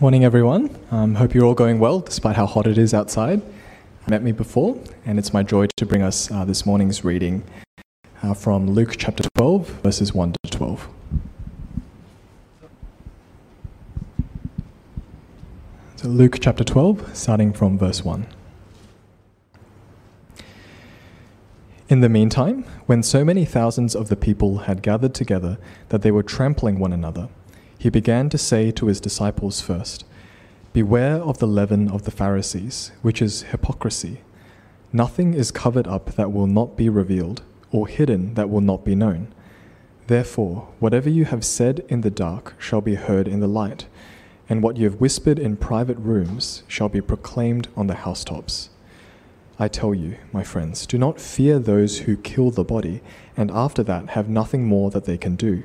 Morning, everyone. Um, hope you're all going well despite how hot it is outside. Met me before, and it's my joy to bring us uh, this morning's reading uh, from Luke chapter 12, verses 1 to 12. So, Luke chapter 12, starting from verse 1. In the meantime, when so many thousands of the people had gathered together that they were trampling one another, he began to say to his disciples first, Beware of the leaven of the Pharisees, which is hypocrisy. Nothing is covered up that will not be revealed, or hidden that will not be known. Therefore, whatever you have said in the dark shall be heard in the light, and what you have whispered in private rooms shall be proclaimed on the housetops. I tell you, my friends, do not fear those who kill the body, and after that have nothing more that they can do.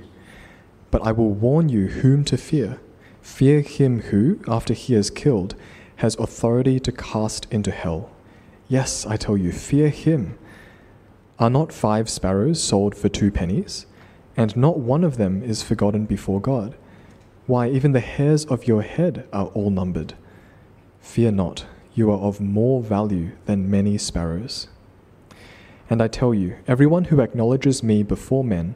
But I will warn you whom to fear. Fear him who, after he has killed, has authority to cast into hell. Yes, I tell you, fear him. Are not five sparrows sold for two pennies? And not one of them is forgotten before God. Why, even the hairs of your head are all numbered. Fear not, you are of more value than many sparrows. And I tell you, everyone who acknowledges me before men,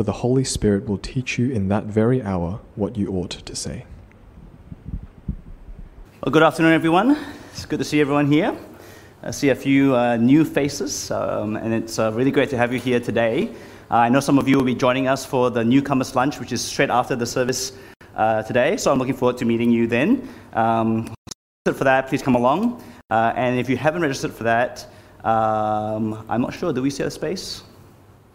for the Holy Spirit will teach you in that very hour what you ought to say. Well, good afternoon, everyone. It's good to see everyone here. I see a few uh, new faces, um, and it's uh, really great to have you here today. Uh, I know some of you will be joining us for the newcomers' lunch, which is straight after the service uh, today, so I'm looking forward to meeting you then. Um, for that, please come along. Uh, and if you haven't registered for that, um, I'm not sure, do we see a space?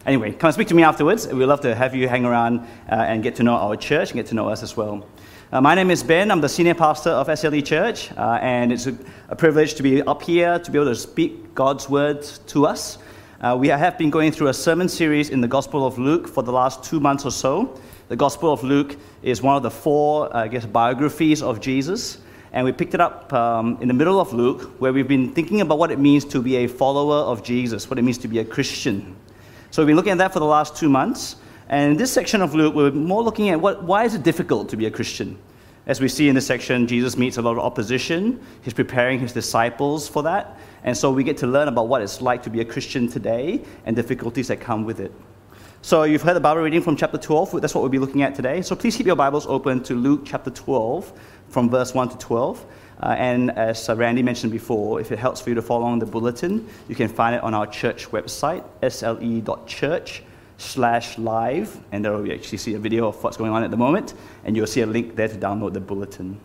Anyway, come and speak to me afterwards. We'd love to have you hang around uh, and get to know our church and get to know us as well. Uh, my name is Ben. I'm the senior pastor of SLE Church, uh, and it's a, a, privilege to be up here to be able to speak God's word to us. Uh, we have been going through a sermon series in the Gospel of Luke for the last two months or so. The Gospel of Luke is one of the four, I guess, biographies of Jesus. And we picked it up um, in the middle of Luke, where we've been thinking about what it means to be a follower of Jesus, what it means to be a Christian. So we've been looking at that for the last two months. And in this section of Luke, we're more looking at what, why is it difficult to be a Christian? As we see in this section, Jesus meets a lot of opposition. He's preparing his disciples for that. And so we get to learn about what it's like to be a Christian today and difficulties that come with it. So you've heard the Bible reading from chapter 12. That's what we'll be looking at today. So please keep your Bibles open to Luke chapter 12 from verse 1 to 12. Uh, and as uh, Randy mentioned before, if it helps for you to follow along the bulletin, you can find it on our church website, sle.church slash live, and there will actually see a video of what's going on at the moment, and you'll see a link there to download the bulletin.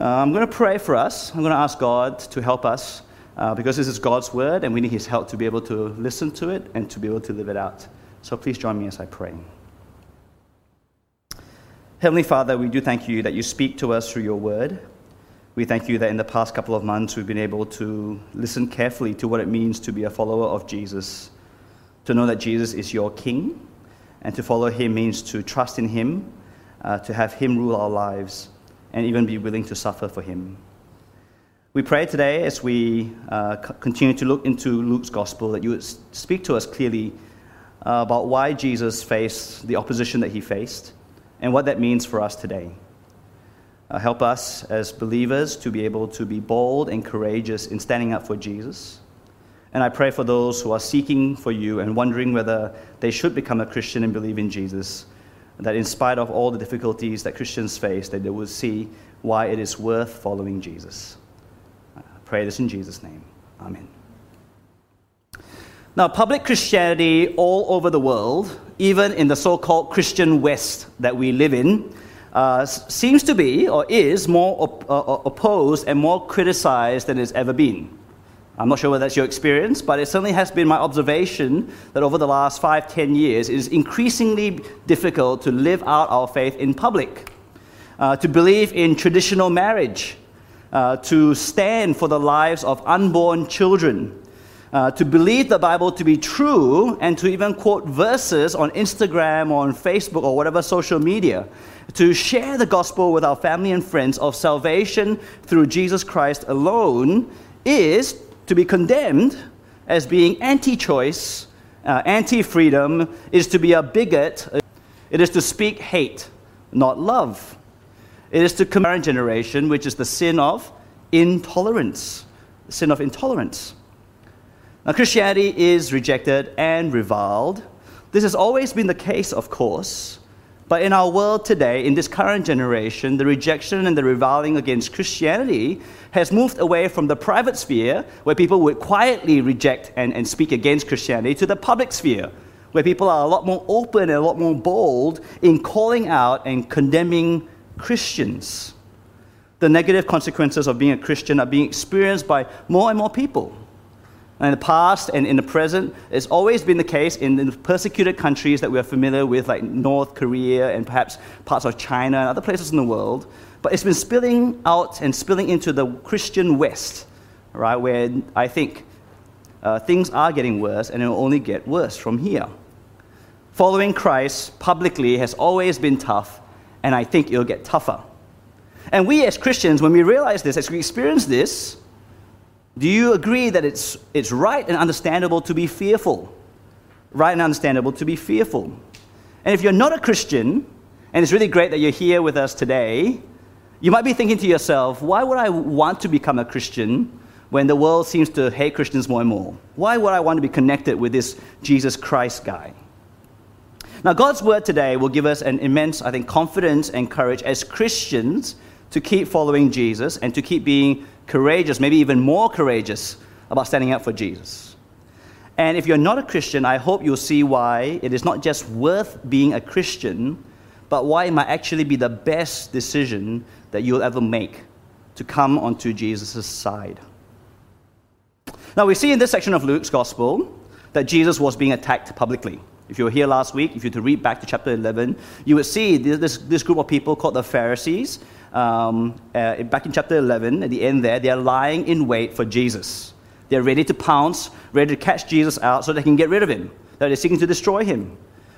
Uh, I'm going to pray for us. I'm going to ask God to help us uh, because this is God's word, and we need His help to be able to listen to it and to be able to live it out. So please join me as I pray. Heavenly Father, we do thank you that you speak to us through your word. We thank you that in the past couple of months we've been able to listen carefully to what it means to be a follower of Jesus, to know that Jesus is your King, and to follow him means to trust in him, uh, to have him rule our lives, and even be willing to suffer for him. We pray today as we uh, continue to look into Luke's gospel that you would speak to us clearly uh, about why Jesus faced the opposition that he faced and what that means for us today. Uh, help us as believers to be able to be bold and courageous in standing up for Jesus. And I pray for those who are seeking for you and wondering whether they should become a Christian and believe in Jesus, that in spite of all the difficulties that Christians face, that they will see why it is worth following Jesus. I pray this in Jesus' name. Amen. Now, public Christianity all over the world, even in the so called Christian West that we live in, uh, seems to be or is more op- uh, uh, opposed and more criticized than it's ever been. I'm not sure whether that's your experience, but it certainly has been my observation that over the last five, ten years, it is increasingly difficult to live out our faith in public, uh, to believe in traditional marriage, uh, to stand for the lives of unborn children, uh, to believe the Bible to be true, and to even quote verses on Instagram or on Facebook or whatever social media, to share the gospel with our family and friends of salvation through Jesus Christ alone, is to be condemned as being anti choice, uh, anti freedom, is to be a bigot, it is to speak hate, not love. It is to current generation, which is the sin of intolerance. The sin of intolerance. Christianity is rejected and reviled. This has always been the case, of course. But in our world today, in this current generation, the rejection and the reviling against Christianity has moved away from the private sphere, where people would quietly reject and, and speak against Christianity, to the public sphere, where people are a lot more open and a lot more bold in calling out and condemning Christians. The negative consequences of being a Christian are being experienced by more and more people. In the past and in the present, it's always been the case in the persecuted countries that we are familiar with, like North Korea and perhaps parts of China and other places in the world. But it's been spilling out and spilling into the Christian West, right, where I think uh, things are getting worse and it will only get worse from here. Following Christ publicly has always been tough, and I think it'll get tougher. And we as Christians, when we realize this, as we experience this, do you agree that it's, it's right and understandable to be fearful? Right and understandable to be fearful. And if you're not a Christian, and it's really great that you're here with us today, you might be thinking to yourself, why would I want to become a Christian when the world seems to hate Christians more and more? Why would I want to be connected with this Jesus Christ guy? Now, God's word today will give us an immense, I think, confidence and courage as Christians to keep following Jesus and to keep being courageous, maybe even more courageous about standing up for Jesus. And if you're not a Christian, I hope you'll see why it is not just worth being a Christian, but why it might actually be the best decision that you'll ever make to come onto Jesus' side. Now, we see in this section of Luke's gospel that Jesus was being attacked publicly. If you were here last week, if you were to read back to chapter 11, you would see this, this group of people called the Pharisees. Um, uh, back in chapter 11, at the end there, they are lying in wait for Jesus. They're ready to pounce, ready to catch Jesus out so they can get rid of him. They're seeking to destroy him.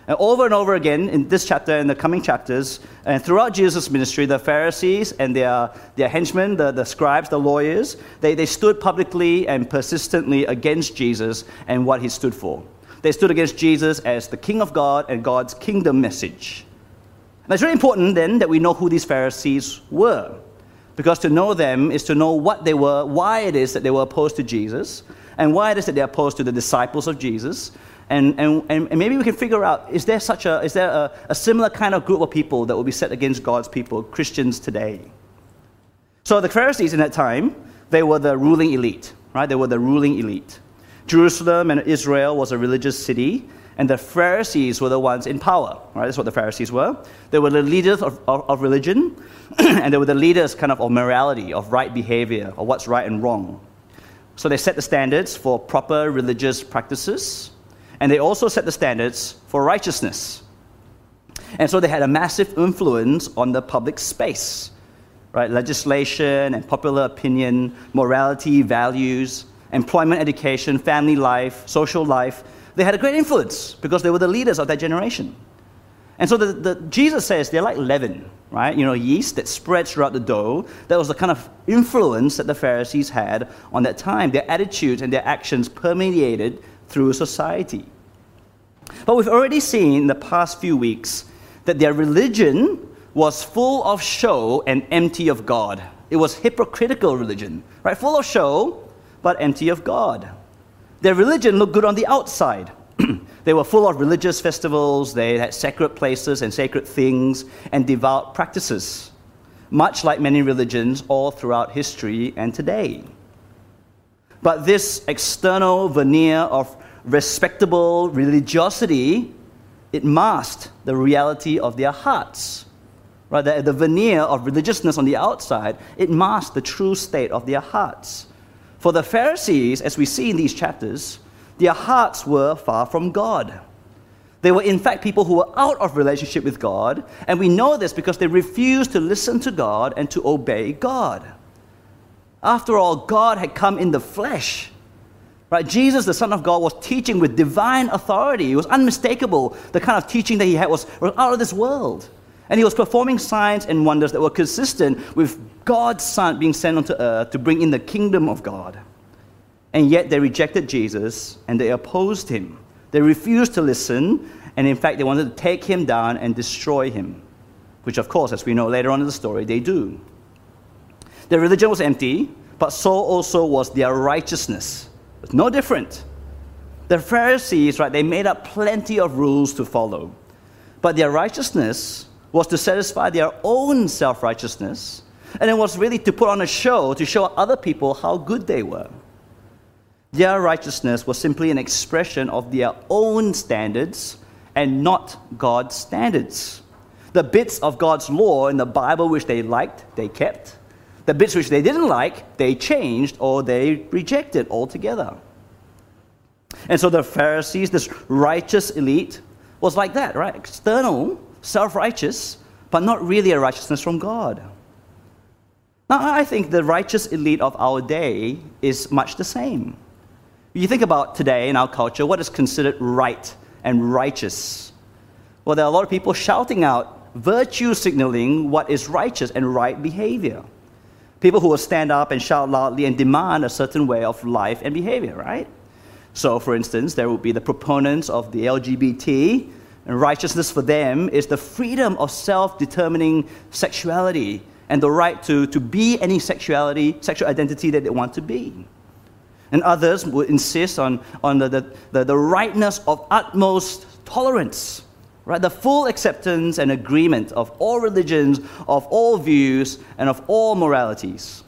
And over and over again in this chapter and the coming chapters, and throughout Jesus' ministry, the Pharisees and their, their henchmen, the, the scribes, the lawyers, they, they stood publicly and persistently against Jesus and what he stood for. They stood against Jesus as the King of God and God's kingdom message. And it's very important then that we know who these Pharisees were. Because to know them is to know what they were, why it is that they were opposed to Jesus, and why it is that they're opposed to the disciples of Jesus. And, and, and maybe we can figure out is there such a, is there a, a similar kind of group of people that will be set against God's people, Christians today? So the Pharisees in that time, they were the ruling elite, right? They were the ruling elite. Jerusalem and Israel was a religious city, and the Pharisees were the ones in power. Right? That's what the Pharisees were. They were the leaders of, of, of religion, and they were the leaders kind of of morality, of right behavior, of what's right and wrong. So they set the standards for proper religious practices, and they also set the standards for righteousness. And so they had a massive influence on the public space, right? Legislation and popular opinion, morality, values employment, education, family life, social life. They had a great influence because they were the leaders of that generation. And so the, the, Jesus says they're like leaven, right? You know, yeast that spreads throughout the dough. That was the kind of influence that the Pharisees had on that time. Their attitudes and their actions permeated through society. But we've already seen in the past few weeks that their religion was full of show and empty of God. It was hypocritical religion, right? Full of show, but empty of God. Their religion looked good on the outside. they were full of religious festivals, they had sacred places and sacred things and devout practices, much like many religions all throughout history and today. But this external veneer of respectable religiosity, it masked the reality of their hearts. Right, the, the veneer of religiousness on the outside, it masked the true state of their hearts. For the Pharisees, as we see in these chapters, their hearts were far from God. They were, in fact, people who were out of relationship with God, and we know this because they refused to listen to God and to obey God. After all, God had come in the flesh. Right? Jesus, the Son of God, was teaching with divine authority. It was unmistakable. The kind of teaching that he had was, was out of this world. And he was performing signs and wonders that were consistent with God's Son being sent onto earth to bring in the kingdom of God. And yet they rejected Jesus and they opposed him. They refused to listen, and in fact, they wanted to take him down and destroy him, which, of course, as we know later on in the story, they do. Their religion was empty, but so also was their righteousness. It's no different. The Pharisees, right, they made up plenty of rules to follow, but their righteousness was to satisfy their own self righteousness, and it was really to put on a show to show other people how good they were. Their righteousness was simply an expression of their own standards and not God's standards. The bits of God's law in the Bible which they liked, they kept. The bits which they didn't like, they changed or they rejected altogether. And so the Pharisees, this righteous elite, was like that, right? External, self righteous, but not really a righteousness from God. Now, I think the righteous elite of our day is much the same. You think about today in our culture, what is considered right and righteous? Well, there are a lot of people shouting out, virtue signaling what is righteous and right behavior. People who will stand up and shout loudly and demand a certain way of life and behavior, right? So, for instance, there would be the proponents of the LGBT, and righteousness for them is the freedom of self determining sexuality and the right to, to be any sexuality, sexual identity that they want to be. And others would insist on, on the, the, the, the rightness of utmost tolerance, right? The full acceptance and agreement of all religions, of all views, and of all moralities.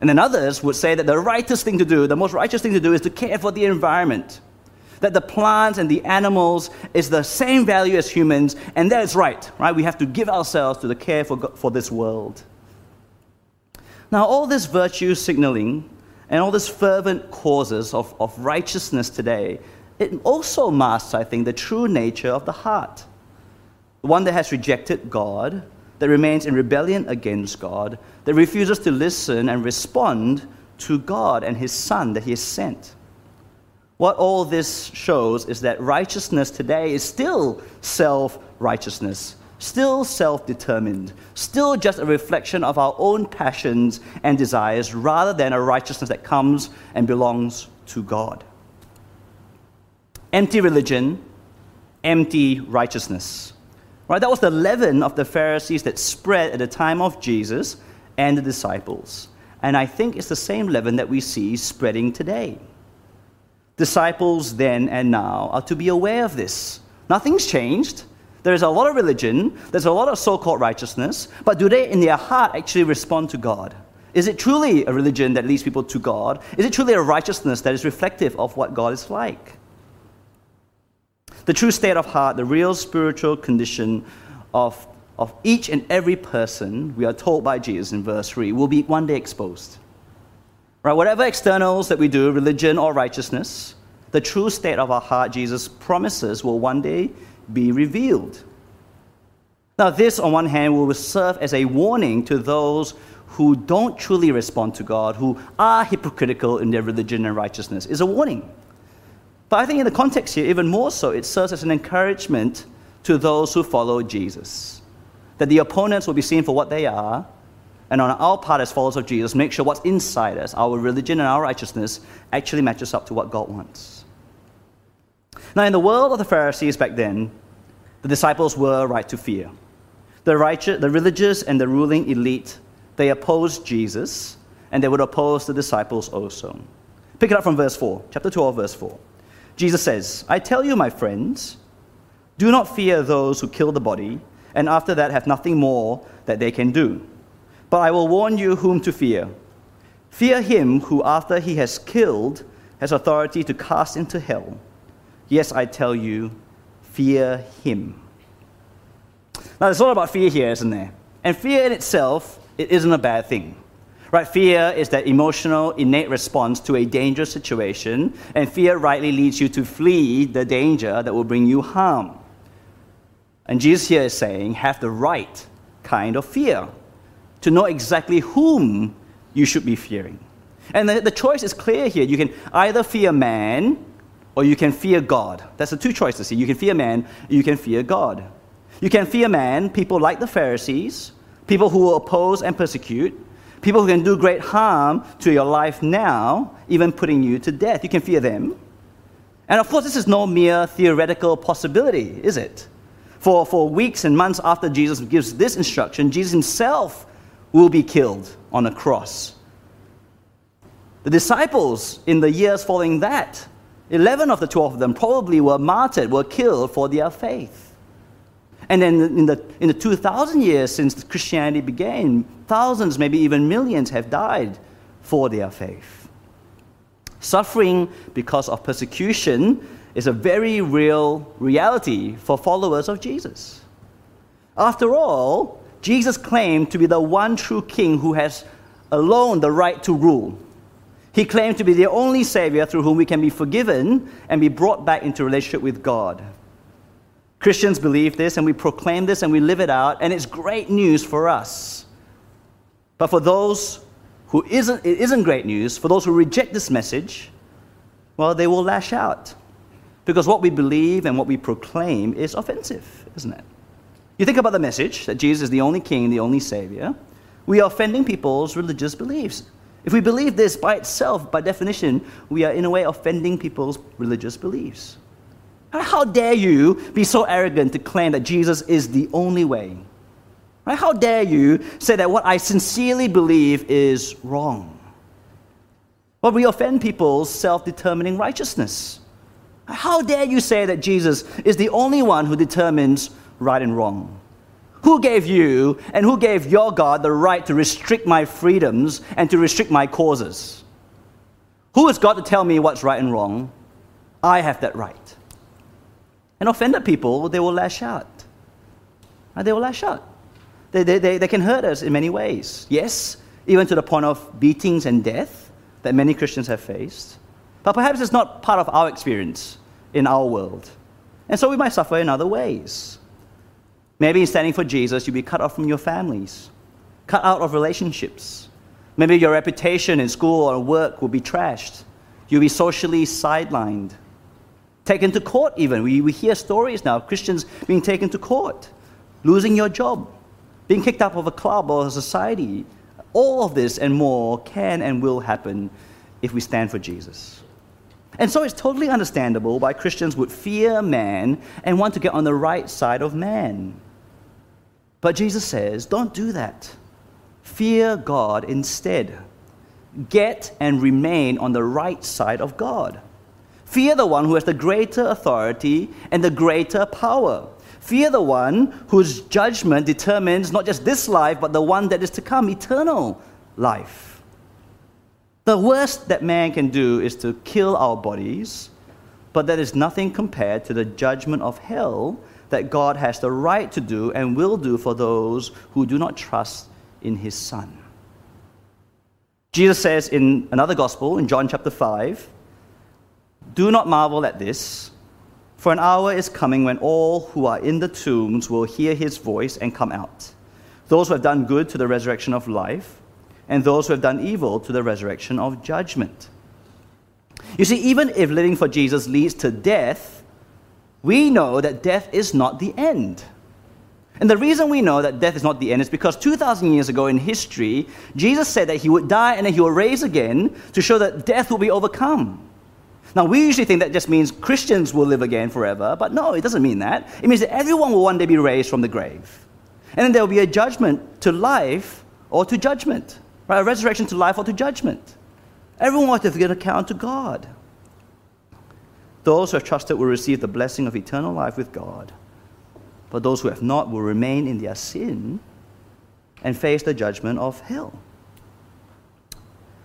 And then others would say that the righteous thing to do, the most righteous thing to do, is to care for the environment. That the plants and the animals is the same value as humans, and that is right, right? We have to give ourselves to the care for, for this world. Now, all this virtue signaling and all this fervent causes of, of righteousness today, it also masks, I think, the true nature of the heart. The one that has rejected God, that remains in rebellion against God, that refuses to listen and respond to God and His Son that He has sent. What all this shows is that righteousness today is still self righteousness, still self determined, still just a reflection of our own passions and desires rather than a righteousness that comes and belongs to God. Empty religion, empty righteousness. Right? That was the leaven of the Pharisees that spread at the time of Jesus and the disciples. And I think it's the same leaven that we see spreading today. Disciples then and now are to be aware of this. Nothing's changed. There's a lot of religion, there's a lot of so called righteousness, but do they in their heart actually respond to God? Is it truly a religion that leads people to God? Is it truly a righteousness that is reflective of what God is like? The true state of heart, the real spiritual condition of, of each and every person, we are told by Jesus in verse 3, will be one day exposed. Right? Whatever externals that we do, religion or righteousness, the true state of our heart, Jesus promises, will one day be revealed. Now, this, on one hand, will serve as a warning to those who don't truly respond to God, who are hypocritical in their religion and righteousness, is a warning. But I think in the context here, even more so, it serves as an encouragement to those who follow Jesus. That the opponents will be seen for what they are, and on our part as followers of Jesus, make sure what's inside us, our religion and our righteousness, actually matches up to what God wants. Now, in the world of the Pharisees back then, the disciples were right to fear. The, righteous, the religious and the ruling elite, they opposed Jesus, and they would oppose the disciples also. Pick it up from verse 4, chapter 12, verse 4. Jesus says, I tell you, my friends, do not fear those who kill the body, and after that have nothing more that they can do. But I will warn you whom to fear. Fear him who, after he has killed, has authority to cast into hell. Yes, I tell you, fear him. Now, there's a lot about fear here, isn't there? And fear in itself, it isn't a bad thing. Right? Fear is that emotional, innate response to a dangerous situation, and fear rightly leads you to flee the danger that will bring you harm. And Jesus here is saying, have the right kind of fear, to know exactly whom you should be fearing. And the, the choice is clear here. You can either fear man or you can fear God. That's the two choices here. You can fear man, you can fear God. You can fear man, people like the Pharisees, people who will oppose and persecute, people who can do great harm to your life now, even putting you to death. You can fear them. And of course, this is no mere theoretical possibility, is it? For, for weeks and months after Jesus gives this instruction, Jesus himself will be killed on a cross. The disciples, in the years following that, 11 of the 12 of them probably were martyred, were killed for their faith. And then in the, in the 2,000 years since Christianity began, thousands, maybe even millions, have died for their faith. Suffering because of persecution is a very real reality for followers of Jesus. After all, Jesus claimed to be the one true king who has alone the right to rule. He claimed to be the only Savior through whom we can be forgiven and be brought back into relationship with God. Christians believe this and we proclaim this and we live it out, and it's great news for us. But for those who isn't, it isn't great news, for those who reject this message, well, they will lash out. Because what we believe and what we proclaim is offensive, isn't it? You think about the message that Jesus is the only king, the only savior. We are offending people's religious beliefs. If we believe this by itself, by definition, we are in a way offending people's religious beliefs. How dare you be so arrogant to claim that Jesus is the only way? How dare you say that what I sincerely believe is wrong? Well, we offend people's self determining righteousness. How dare you say that Jesus is the only one who determines right and wrong? Who gave you and who gave your God the right to restrict my freedoms and to restrict my causes? Who has got to tell me what's right and wrong? I have that right. And offended people, they will lash out. They will lash out. They, they, they, they can hurt us in many ways. Yes, even to the point of beatings and death that many Christians have faced. But perhaps it's not part of our experience in our world. And so we might suffer in other ways. Maybe in standing for Jesus, you'll be cut off from your families, cut out of relationships. Maybe your reputation in school or work will be trashed. You'll be socially sidelined, taken to court, even. We, we hear stories now of Christians being taken to court, losing your job, being kicked out of a club or a society. All of this and more can and will happen if we stand for Jesus. And so it's totally understandable why Christians would fear man and want to get on the right side of man. But Jesus says, don't do that. Fear God instead. Get and remain on the right side of God. Fear the one who has the greater authority and the greater power. Fear the one whose judgment determines not just this life, but the one that is to come, eternal life. The worst that man can do is to kill our bodies, but that is nothing compared to the judgment of hell that God has the right to do and will do for those who do not trust in his Son. Jesus says in another gospel, in John chapter 5, Do not marvel at this, for an hour is coming when all who are in the tombs will hear his voice and come out. Those who have done good to the resurrection of life, and those who have done evil to the resurrection of judgment. You see, even if living for Jesus leads to death, we know that death is not the end. And the reason we know that death is not the end is because 2,000 years ago in history, Jesus said that he would die and then he will raise again to show that death will be overcome. Now, we usually think that just means Christians will live again forever, but no, it doesn't mean that. It means that everyone will one day be raised from the grave. And then there will be a judgment to life or to judgment, right? A resurrection to life or to judgment. Everyone will have to give an account to God. Those who have trusted will receive the blessing of eternal life with God, but those who have not will remain in their sin and face the judgment of hell.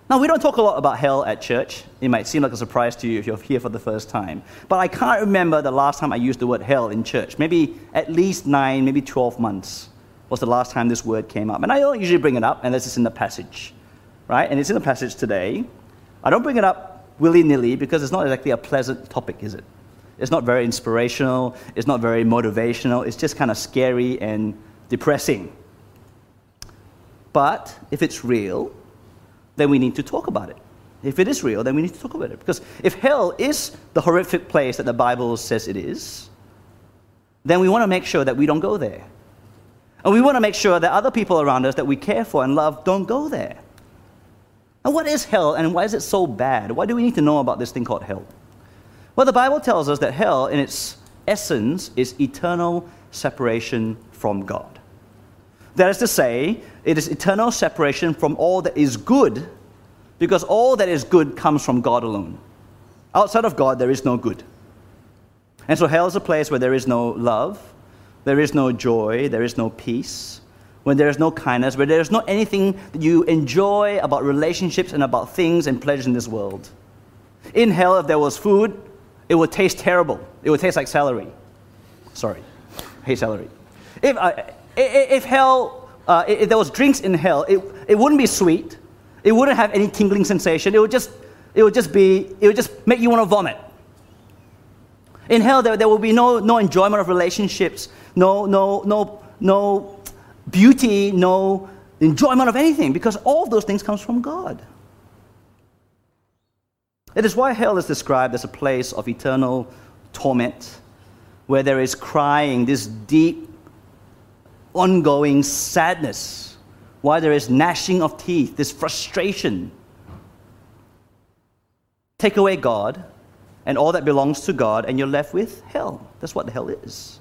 Now, we don't talk a lot about hell at church. It might seem like a surprise to you if you're here for the first time. But I can't remember the last time I used the word hell in church. Maybe at least nine, maybe 12 months was the last time this word came up. And I don't usually bring it up unless it's in the passage, right? And it's in the passage today. I don't bring it up willy nilly because it's not exactly a pleasant topic, is it? It's not very inspirational, it's not very motivational, it's just kind of scary and depressing. But if it's real, then we need to talk about it. If it is real, then we need to talk about it. Because if hell is the horrific place that the Bible says it is, then we want to make sure that we don't go there. And we want to make sure that other people around us that we care for and love don't go there. And what is hell and why is it so bad? Why do we need to know about this thing called hell? Well, the Bible tells us that hell, in its essence, is eternal separation from God. That is to say, it is eternal separation from all that is good, because all that is good comes from God alone. Outside of God, there is no good. And so, hell is a place where there is no love, there is no joy, there is no peace, when there is no kindness, where there is not anything that you enjoy about relationships and about things and pleasures in this world. In hell, if there was food, it would taste terrible. It would taste like celery. Sorry, I hate celery. If, uh, if hell, uh, if there was drinks in hell, it, it wouldn't be sweet. It wouldn't have any tingling sensation. It would just, it would just be, it would just make you want to vomit. In hell, there, there will be no, no enjoyment of relationships, no, no, no, no beauty, no enjoyment of anything, because all those things comes from God. It is why hell is described as a place of eternal torment, where there is crying, this deep, ongoing sadness, why there is gnashing of teeth, this frustration. Take away God, and all that belongs to God, and you're left with hell. That's what the hell is.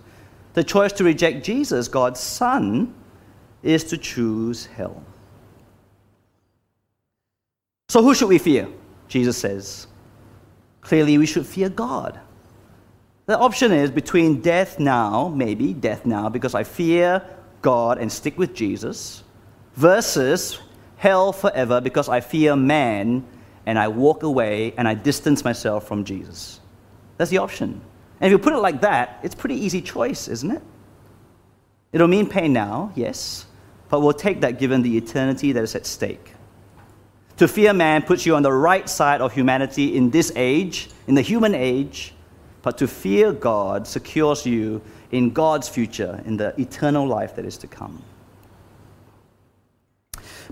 The choice to reject Jesus, God's Son, is to choose hell. So, who should we fear? Jesus says. Clearly, we should fear God. The option is between death now, maybe death now, because I fear God and stick with Jesus, versus hell forever because I fear man and I walk away and I distance myself from Jesus. That's the option. And if you put it like that, it's pretty easy choice, isn't it? It'll mean pain now, yes, but we'll take that given the eternity that is at stake. To fear man puts you on the right side of humanity in this age, in the human age, but to fear God secures you in God's future, in the eternal life that is to come.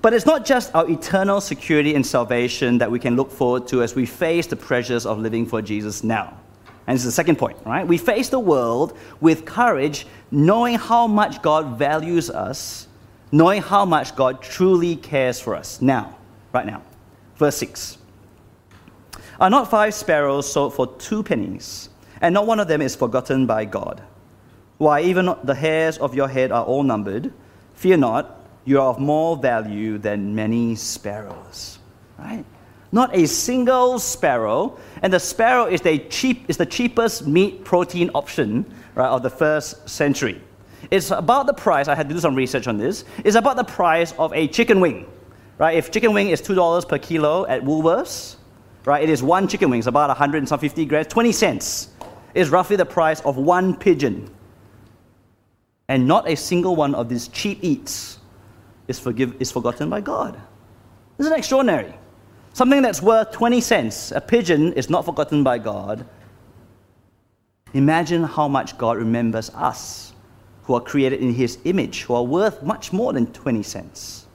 But it's not just our eternal security and salvation that we can look forward to as we face the pressures of living for Jesus now. And this is the second point, right? We face the world with courage, knowing how much God values us, knowing how much God truly cares for us now, right now. Verse 6 Are not five sparrows sold for two pennies, and not one of them is forgotten by God? Why, even the hairs of your head are all numbered. Fear not you are of more value than many sparrows. Right? Not a single sparrow. And the sparrow is the, cheap, is the cheapest meat protein option right, of the first century. It's about the price, I had to do some research on this, it's about the price of a chicken wing. Right? If chicken wing is $2 per kilo at Woolworths, right, it is one chicken wing, it's about 150 grams, 20 cents is roughly the price of one pigeon. And not a single one of these cheap eats is, forgive, is forgotten by God. Isn't extraordinary? Something that's worth 20 cents, a pigeon, is not forgotten by God. Imagine how much God remembers us, who are created in His image, who are worth much more than 20 cents.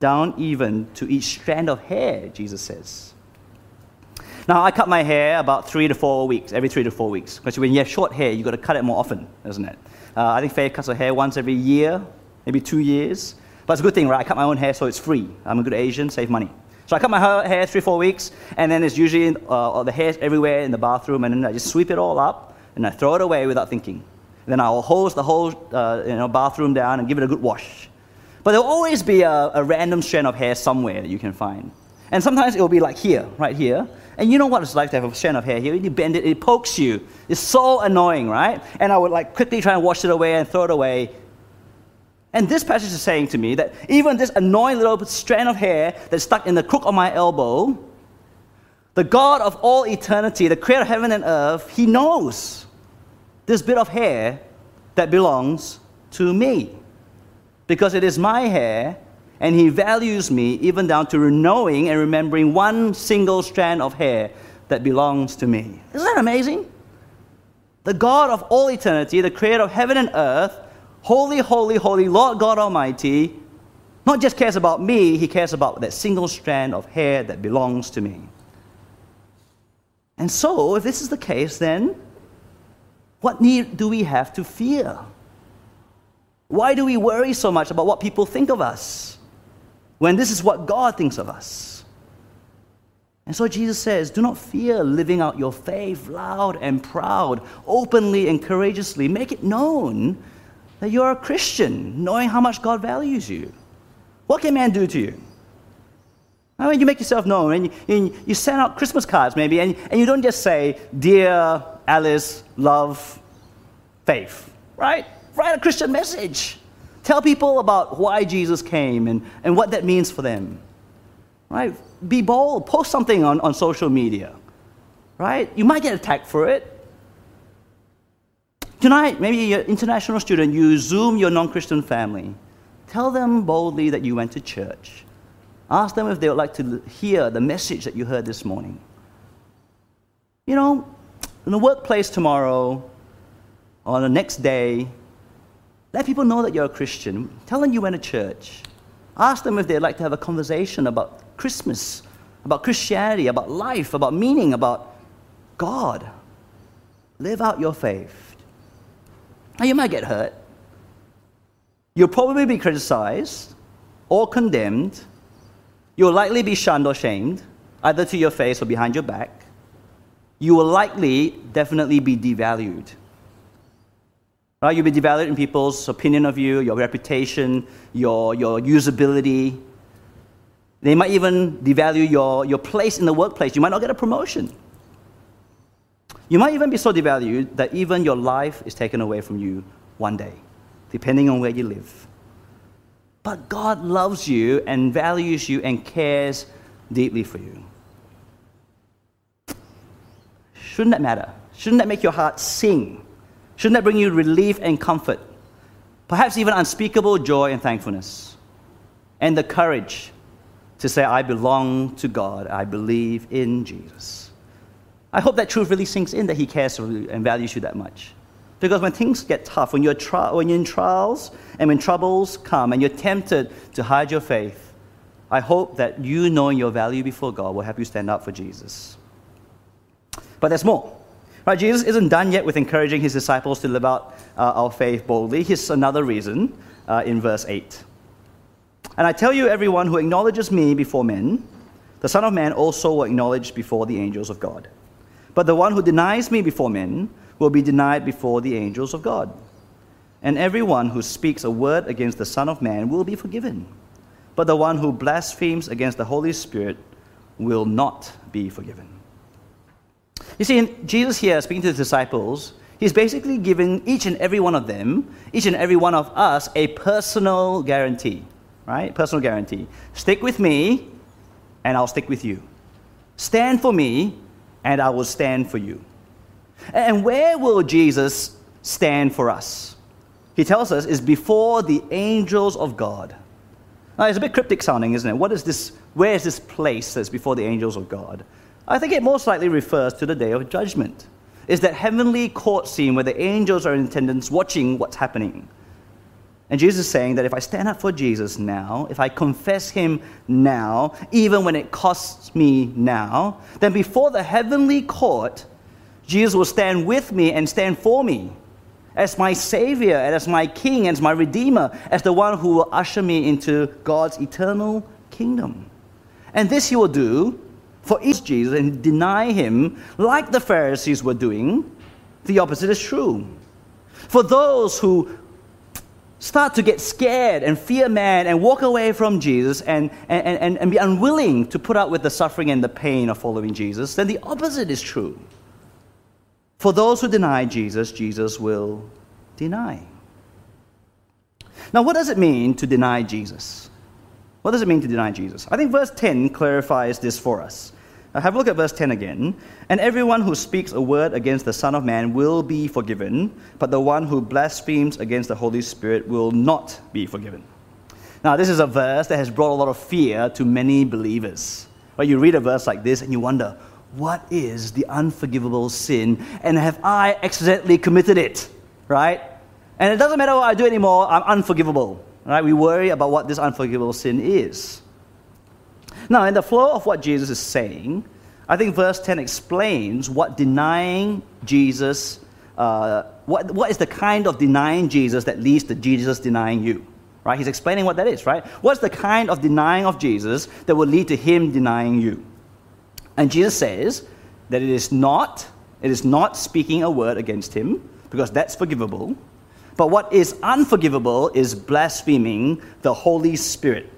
Down even to each strand of hair, Jesus says. Now, I cut my hair about three to four weeks, every three to four weeks. Because when you have short hair, you've got to cut it more often, isn't it? Uh, I think Faye cuts her hair once every year, maybe two years. But it's a good thing, right? I cut my own hair so it's free. I'm a good Asian, save money. So I cut my hair three, four weeks, and then it's usually uh, the hair everywhere in the bathroom, and then I just sweep it all up, and I throw it away without thinking. Then I'll hose the whole uh, you know, bathroom down and give it a good wash. But there'll always be a, a random strand of hair somewhere that you can find. And sometimes it'll be like here, right here. And you know what it's like to have a strand of hair here? You bend it, it pokes you. It's so annoying, right? And I would like quickly try and wash it away and throw it away. And this passage is saying to me that even this annoying little strand of hair that's stuck in the crook of my elbow, the God of all eternity, the creator of heaven and earth, he knows this bit of hair that belongs to me. Because it is my hair, and he values me even down to knowing and remembering one single strand of hair that belongs to me. Isn't that amazing? The God of all eternity, the creator of heaven and earth, Holy, holy, holy, Lord God Almighty, Not just cares about me, he cares about that single strand of hair that belongs to me. And so, if this is the case, then what need do we have to fear? Why do we worry so much about what people think of us when this is what God thinks of us? And so Jesus says, Do not fear living out your faith loud and proud, openly and courageously. Make it known that you're a Christian, knowing how much God values you. What can man do to you? I mean, you make yourself known and you, and you send out Christmas cards, maybe, and, and you don't just say, Dear Alice, love, faith, right? Write a Christian message. Tell people about why Jesus came and, and what that means for them, right? Be bold. Post something on, on social media, right? You might get attacked for it. Tonight, maybe you're an international student, you Zoom your non Christian family. Tell them boldly that you went to church. Ask them if they would like to hear the message that you heard this morning. You know, in the workplace tomorrow, or the next day, let people know that you're a Christian. Tell them you went to church. Ask them if they'd like to have a conversation about Christmas, about Christianity, about life, about meaning, about God. Live out your faith. Now, you might get hurt. You'll probably be criticized or condemned. You'll likely be shunned or shamed, either to your face or behind your back. You will likely, definitely be devalued. Right? You'll be devalued in people's opinion of you, your reputation, your, your usability. They might even devalue your, your place in the workplace. You might not get a promotion. You might even be so devalued that even your life is taken away from you one day, depending on where you live. But God loves you and values you and cares deeply for you. Shouldn't that matter? Shouldn't that make your heart sing? Shouldn't that bring you relief and comfort? Perhaps even unspeakable joy and thankfulness. And the courage to say, I belong to God, I believe in Jesus. I hope that truth really sinks in that He cares for you and values you that much. Because when things get tough, when you're, tri- when you're in trials and when troubles come and you're tempted to hide your faith, I hope that you knowing your value before God will help you stand up for Jesus. But there's more. Right, Jesus isn't done yet with encouraging his disciples to live out uh, our faith boldly. Here's another reason uh, in verse 8. And I tell you, everyone who acknowledges me before men, the Son of Man also will acknowledge before the angels of God. But the one who denies me before men will be denied before the angels of God. And everyone who speaks a word against the Son of Man will be forgiven. But the one who blasphemes against the Holy Spirit will not be forgiven. You see, Jesus here, speaking to the disciples, he's basically giving each and every one of them, each and every one of us, a personal guarantee, right? Personal guarantee. Stick with me, and I'll stick with you. Stand for me, and I will stand for you. And where will Jesus stand for us? He tells us is before the angels of God. Now, it's a bit cryptic sounding, isn't it? What is this? Where is this place that's before the angels of God? I think it most likely refers to the day of judgment. Is that heavenly court scene where the angels are in attendance watching what's happening. And Jesus is saying that if I stand up for Jesus now, if I confess him now, even when it costs me now, then before the heavenly court, Jesus will stand with me and stand for me as my Savior and as my King and as my Redeemer, as the one who will usher me into God's eternal kingdom. And this he will do for each Jesus and deny him, like the Pharisees were doing. The opposite is true. For those who start to get scared and fear man and walk away from Jesus and, and, and, and be unwilling to put up with the suffering and the pain of following Jesus, then the opposite is true. For those who deny Jesus, Jesus will deny. Now, what does it mean to deny Jesus? What does it mean to deny Jesus? I think verse 10 clarifies this for us. Now have a look at verse 10 again. And everyone who speaks a word against the Son of Man will be forgiven, but the one who blasphemes against the Holy Spirit will not be forgiven. Now, this is a verse that has brought a lot of fear to many believers. Right? You read a verse like this and you wonder, what is the unforgivable sin? And have I accidentally committed it? Right? And it doesn't matter what I do anymore, I'm unforgivable. Right? We worry about what this unforgivable sin is. Now, in the flow of what Jesus is saying, I think verse 10 explains what denying Jesus, uh, what, what is the kind of denying Jesus that leads to Jesus denying you. Right? He's explaining what that is, right? What's the kind of denying of Jesus that will lead to him denying you? And Jesus says that it is not, it is not speaking a word against him, because that's forgivable. But what is unforgivable is blaspheming the Holy Spirit.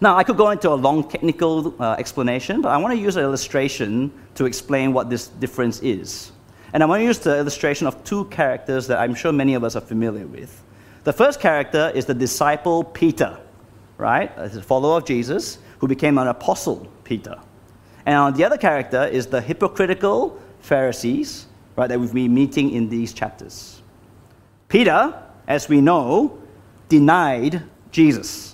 Now, I could go into a long technical uh, explanation, but I want to use an illustration to explain what this difference is. And I want to use the illustration of two characters that I'm sure many of us are familiar with. The first character is the disciple Peter, right? A follower of Jesus, who became an apostle, Peter. And the other character is the hypocritical Pharisees, right, that we've been meeting in these chapters. Peter, as we know, denied Jesus.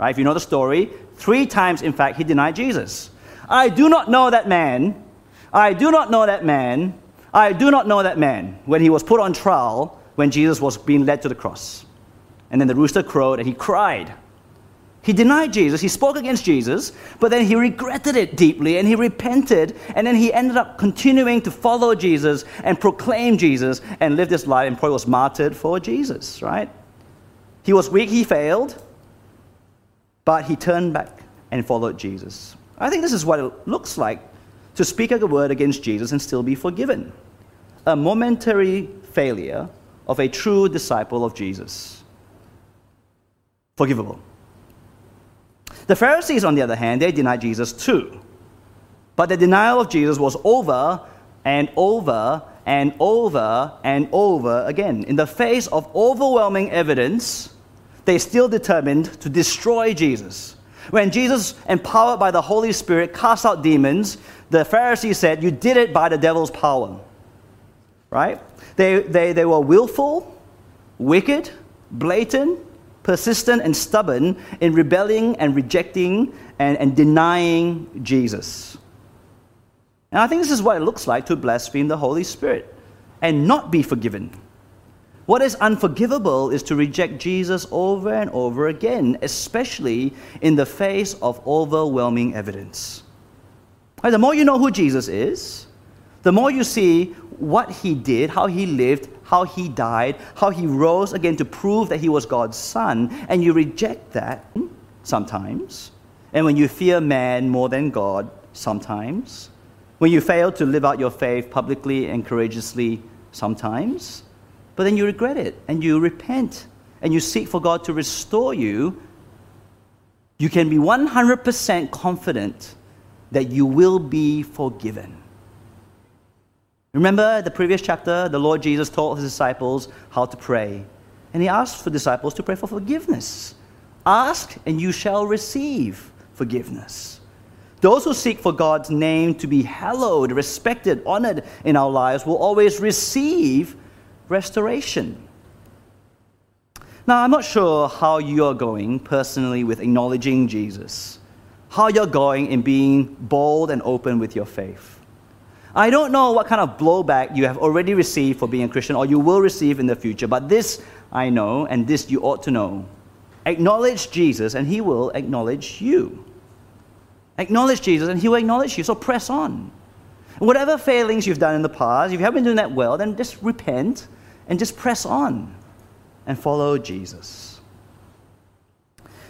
Right? If you know the story, three times, in fact, he denied Jesus. I do not know that man. I do not know that man. I do not know that man when he was put on trial when Jesus was being led to the cross. And then the rooster crowed and he cried. He denied Jesus, he spoke against Jesus, but then he regretted it deeply and he repented, and then he ended up continuing to follow Jesus and proclaim Jesus and live this life and probably was martyred for Jesus, right? He was weak, he failed, but he turned back and followed Jesus. I think this is what it looks like to speak a word against Jesus and still be forgiven. A momentary failure of a true disciple of Jesus. Forgivable. The Pharisees, on the other hand, they denied Jesus too. But the denial of Jesus was over and over and over and over again. In the face of overwhelming evidence, they still determined to destroy Jesus. When Jesus, empowered by the Holy Spirit, cast out demons, the Pharisees said, You did it by the devil's power. Right? They, they, they were willful, wicked, blatant, persistent, and stubborn in rebelling and rejecting and, and denying Jesus. And I think this is what it looks like to blaspheme the Holy Spirit and not be forgiven. What is unforgivable is to reject Jesus over and over again, especially in the face of overwhelming evidence. The more you know who Jesus is, the more you see what he did, how he lived, how he died, how he rose again to prove that he was God's son, and you reject that sometimes. And when you fear man more than God, sometimes. When you fail to live out your faith publicly and courageously, sometimes but then you regret it and you repent and you seek for God to restore you, you can be 100% confident that you will be forgiven. Remember the previous chapter, the Lord Jesus taught his disciples how to pray. And he asked for disciples to pray for forgiveness. Ask and you shall receive forgiveness. Those who seek for God's name to be hallowed, respected, honored in our lives will always receive restoration. Now, I'm not sure how you're going personally with acknowledging Jesus, how you're going in being bold and open with your faith. I don't know what kind of blowback you have already received for being a Christian or you will receive in the future, but this I know, and this you ought to know. Acknowledge Jesus, and he will acknowledge you. Acknowledge Jesus, and he will acknowledge you. So press on. Whatever failings you've done in the past, if you haven't been doing that well, then just repent and just press on and follow Jesus.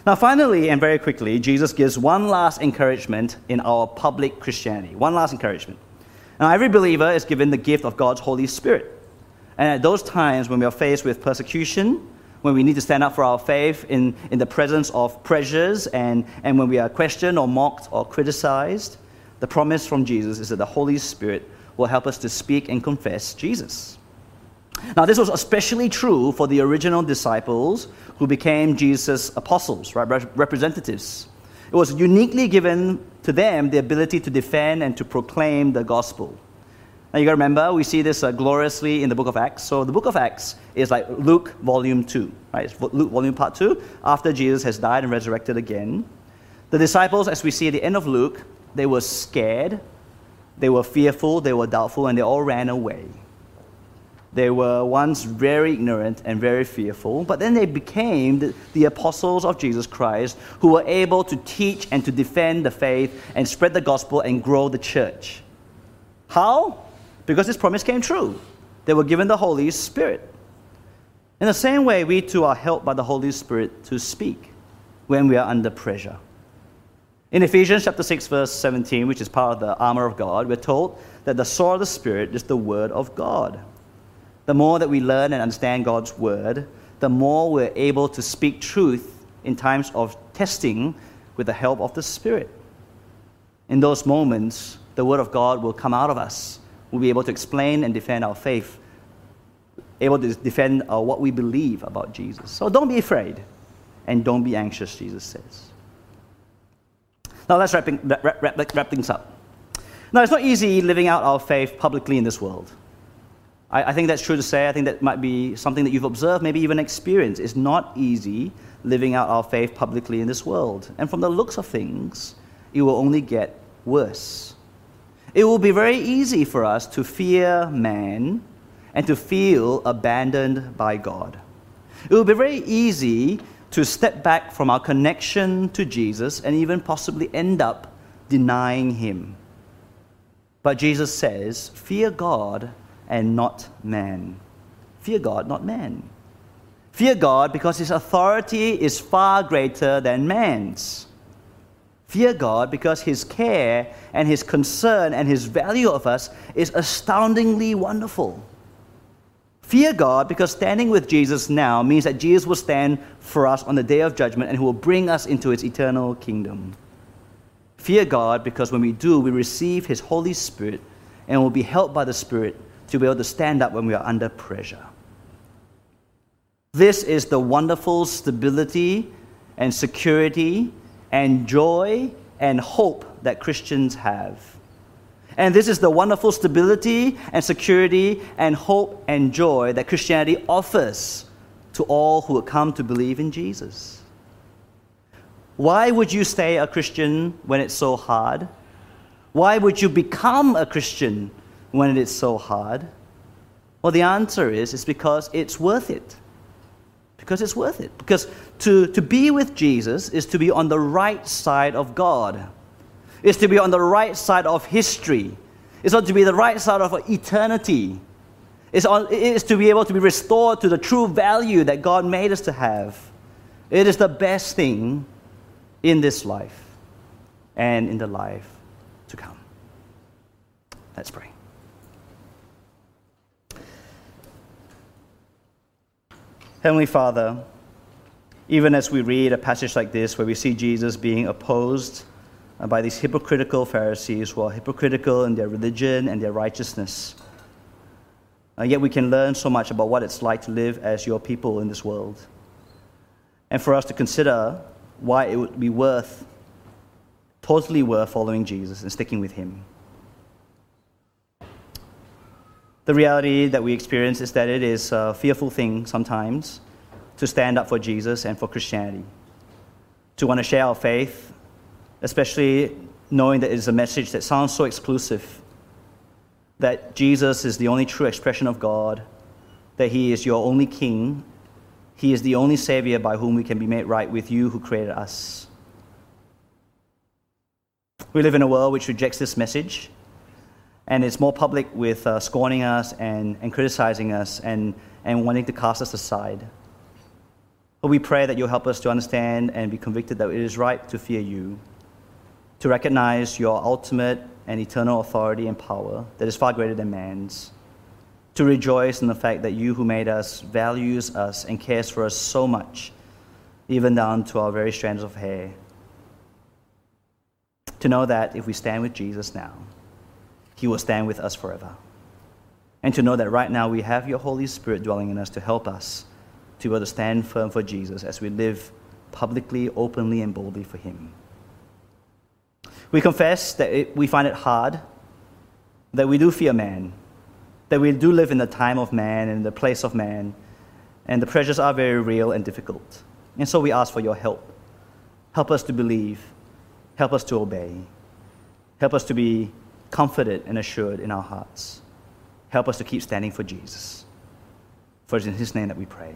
Now, finally, and very quickly, Jesus gives one last encouragement in our public Christianity. One last encouragement. Now, every believer is given the gift of God's Holy Spirit. And at those times when we are faced with persecution, when we need to stand up for our faith in, in the presence of pressures, and, and when we are questioned or mocked or criticized, the promise from Jesus is that the Holy Spirit will help us to speak and confess Jesus. Now, this was especially true for the original disciples who became Jesus' apostles, right, representatives. It was uniquely given to them the ability to defend and to proclaim the gospel. Now, you got to remember, we see this uh, gloriously in the book of Acts. So, the book of Acts is like Luke volume 2, right? It's Luke volume part 2, after Jesus has died and resurrected again. The disciples, as we see at the end of Luke, they were scared, they were fearful, they were doubtful, and they all ran away. They were once very ignorant and very fearful, but then they became the, the, apostles of Jesus Christ who were able to teach and to defend the faith and spread the gospel and grow the church. How? Because this promise came true. They were given the Holy Spirit. In the same way, we too are helped by the Holy Spirit to speak when we are under pressure. In Ephesians chapter 6, verse 17, which is part of the armor of God, we're told that the sword of the Spirit is the word of God. The more that we learn and understand God's word, the more we're able to speak truth in times of testing with the help of the Spirit. In those moments, the word of God will come out of us. We'll be able to explain and defend our faith, able to defend uh, what we believe about Jesus. So don't be afraid and don't be anxious, Jesus says. Now let's wrap, wrap, wrap, wrap things up. Now, it's not easy living out our faith publicly in this world. I, I think that's true to say. I think that might be something that you've observed, maybe even experienced. It's not easy living out our faith publicly in this world. And from the looks of things, it will only get worse. It will be very easy for us to fear man and to feel abandoned by God. It will be very easy to step back from our connection to Jesus and even possibly end up denying him. But Jesus says, Fear God and not man. Fear God, not man. Fear God because his authority is far greater than man's. Fear God because his care and his concern and his value of us is astoundingly wonderful. Fear God because standing with Jesus now means that Jesus will stand for us on the day of judgment and he will bring us into his eternal kingdom. Fear God because when we do, we receive His Holy Spirit and will be helped by the Spirit to be able to stand up when we are under pressure. This is the wonderful stability and security and joy and hope that Christians have. And this is the wonderful stability and security and hope and joy that Christianity offers to all who come to believe in Jesus. Why would you stay a Christian when it's so hard? Why would you become a Christian when it is so hard? Well, the answer is it's because it's worth it. Because it's worth it. Because to, to be with Jesus is to be on the right side of God, is to be on the right side of history, it's to be the right side of eternity. It's, on, it is to be able to be restored to the true value that God made us to have. It is the best thing in this life and in the life to come. Let's pray. Heavenly Father, even as we read a passage like this where we see Jesus being opposed by these hypocritical Pharisees who are hypocritical in their religion and their righteousness, uh, yet we can learn so much about what it's like to live as your people in this world. And for us to consider why it would be worth, totally worth following Jesus and sticking with him. The reality that we experience is that it is a fearful thing sometimes to stand up for Jesus and for Christianity, to want to share our faith, especially knowing that it is a message that sounds so exclusive that Jesus is the only true expression of God, that He is your only King, he is the only Savior by whom we can be made right with you who created us. We live in a world which rejects this message, and it's more public with uh, scorning us and, and criticizing us and, and wanting to cast us aside. But we pray that you'll help us to understand and be convicted that it is right to fear you, to recognize your ultimate and eternal authority and power that is far greater than man's to rejoice in the fact that you who made us values us and cares for us so much, even down to our very strands of hair. To know that if we stand with Jesus now, he will stand with us forever. And to know that right now we have your Holy Spirit dwelling in us to help us to be able to stand firm for Jesus as we live publicly, openly, and boldly for him. We confess that it, we find it hard, that we do fear man, that we do live in the time of man and the place of man, and the pressures are very real and difficult. And so we ask for your help. Help us to believe, help us to obey, help us to be comforted and assured in our hearts. Help us to keep standing for Jesus. For it's in His name that we pray.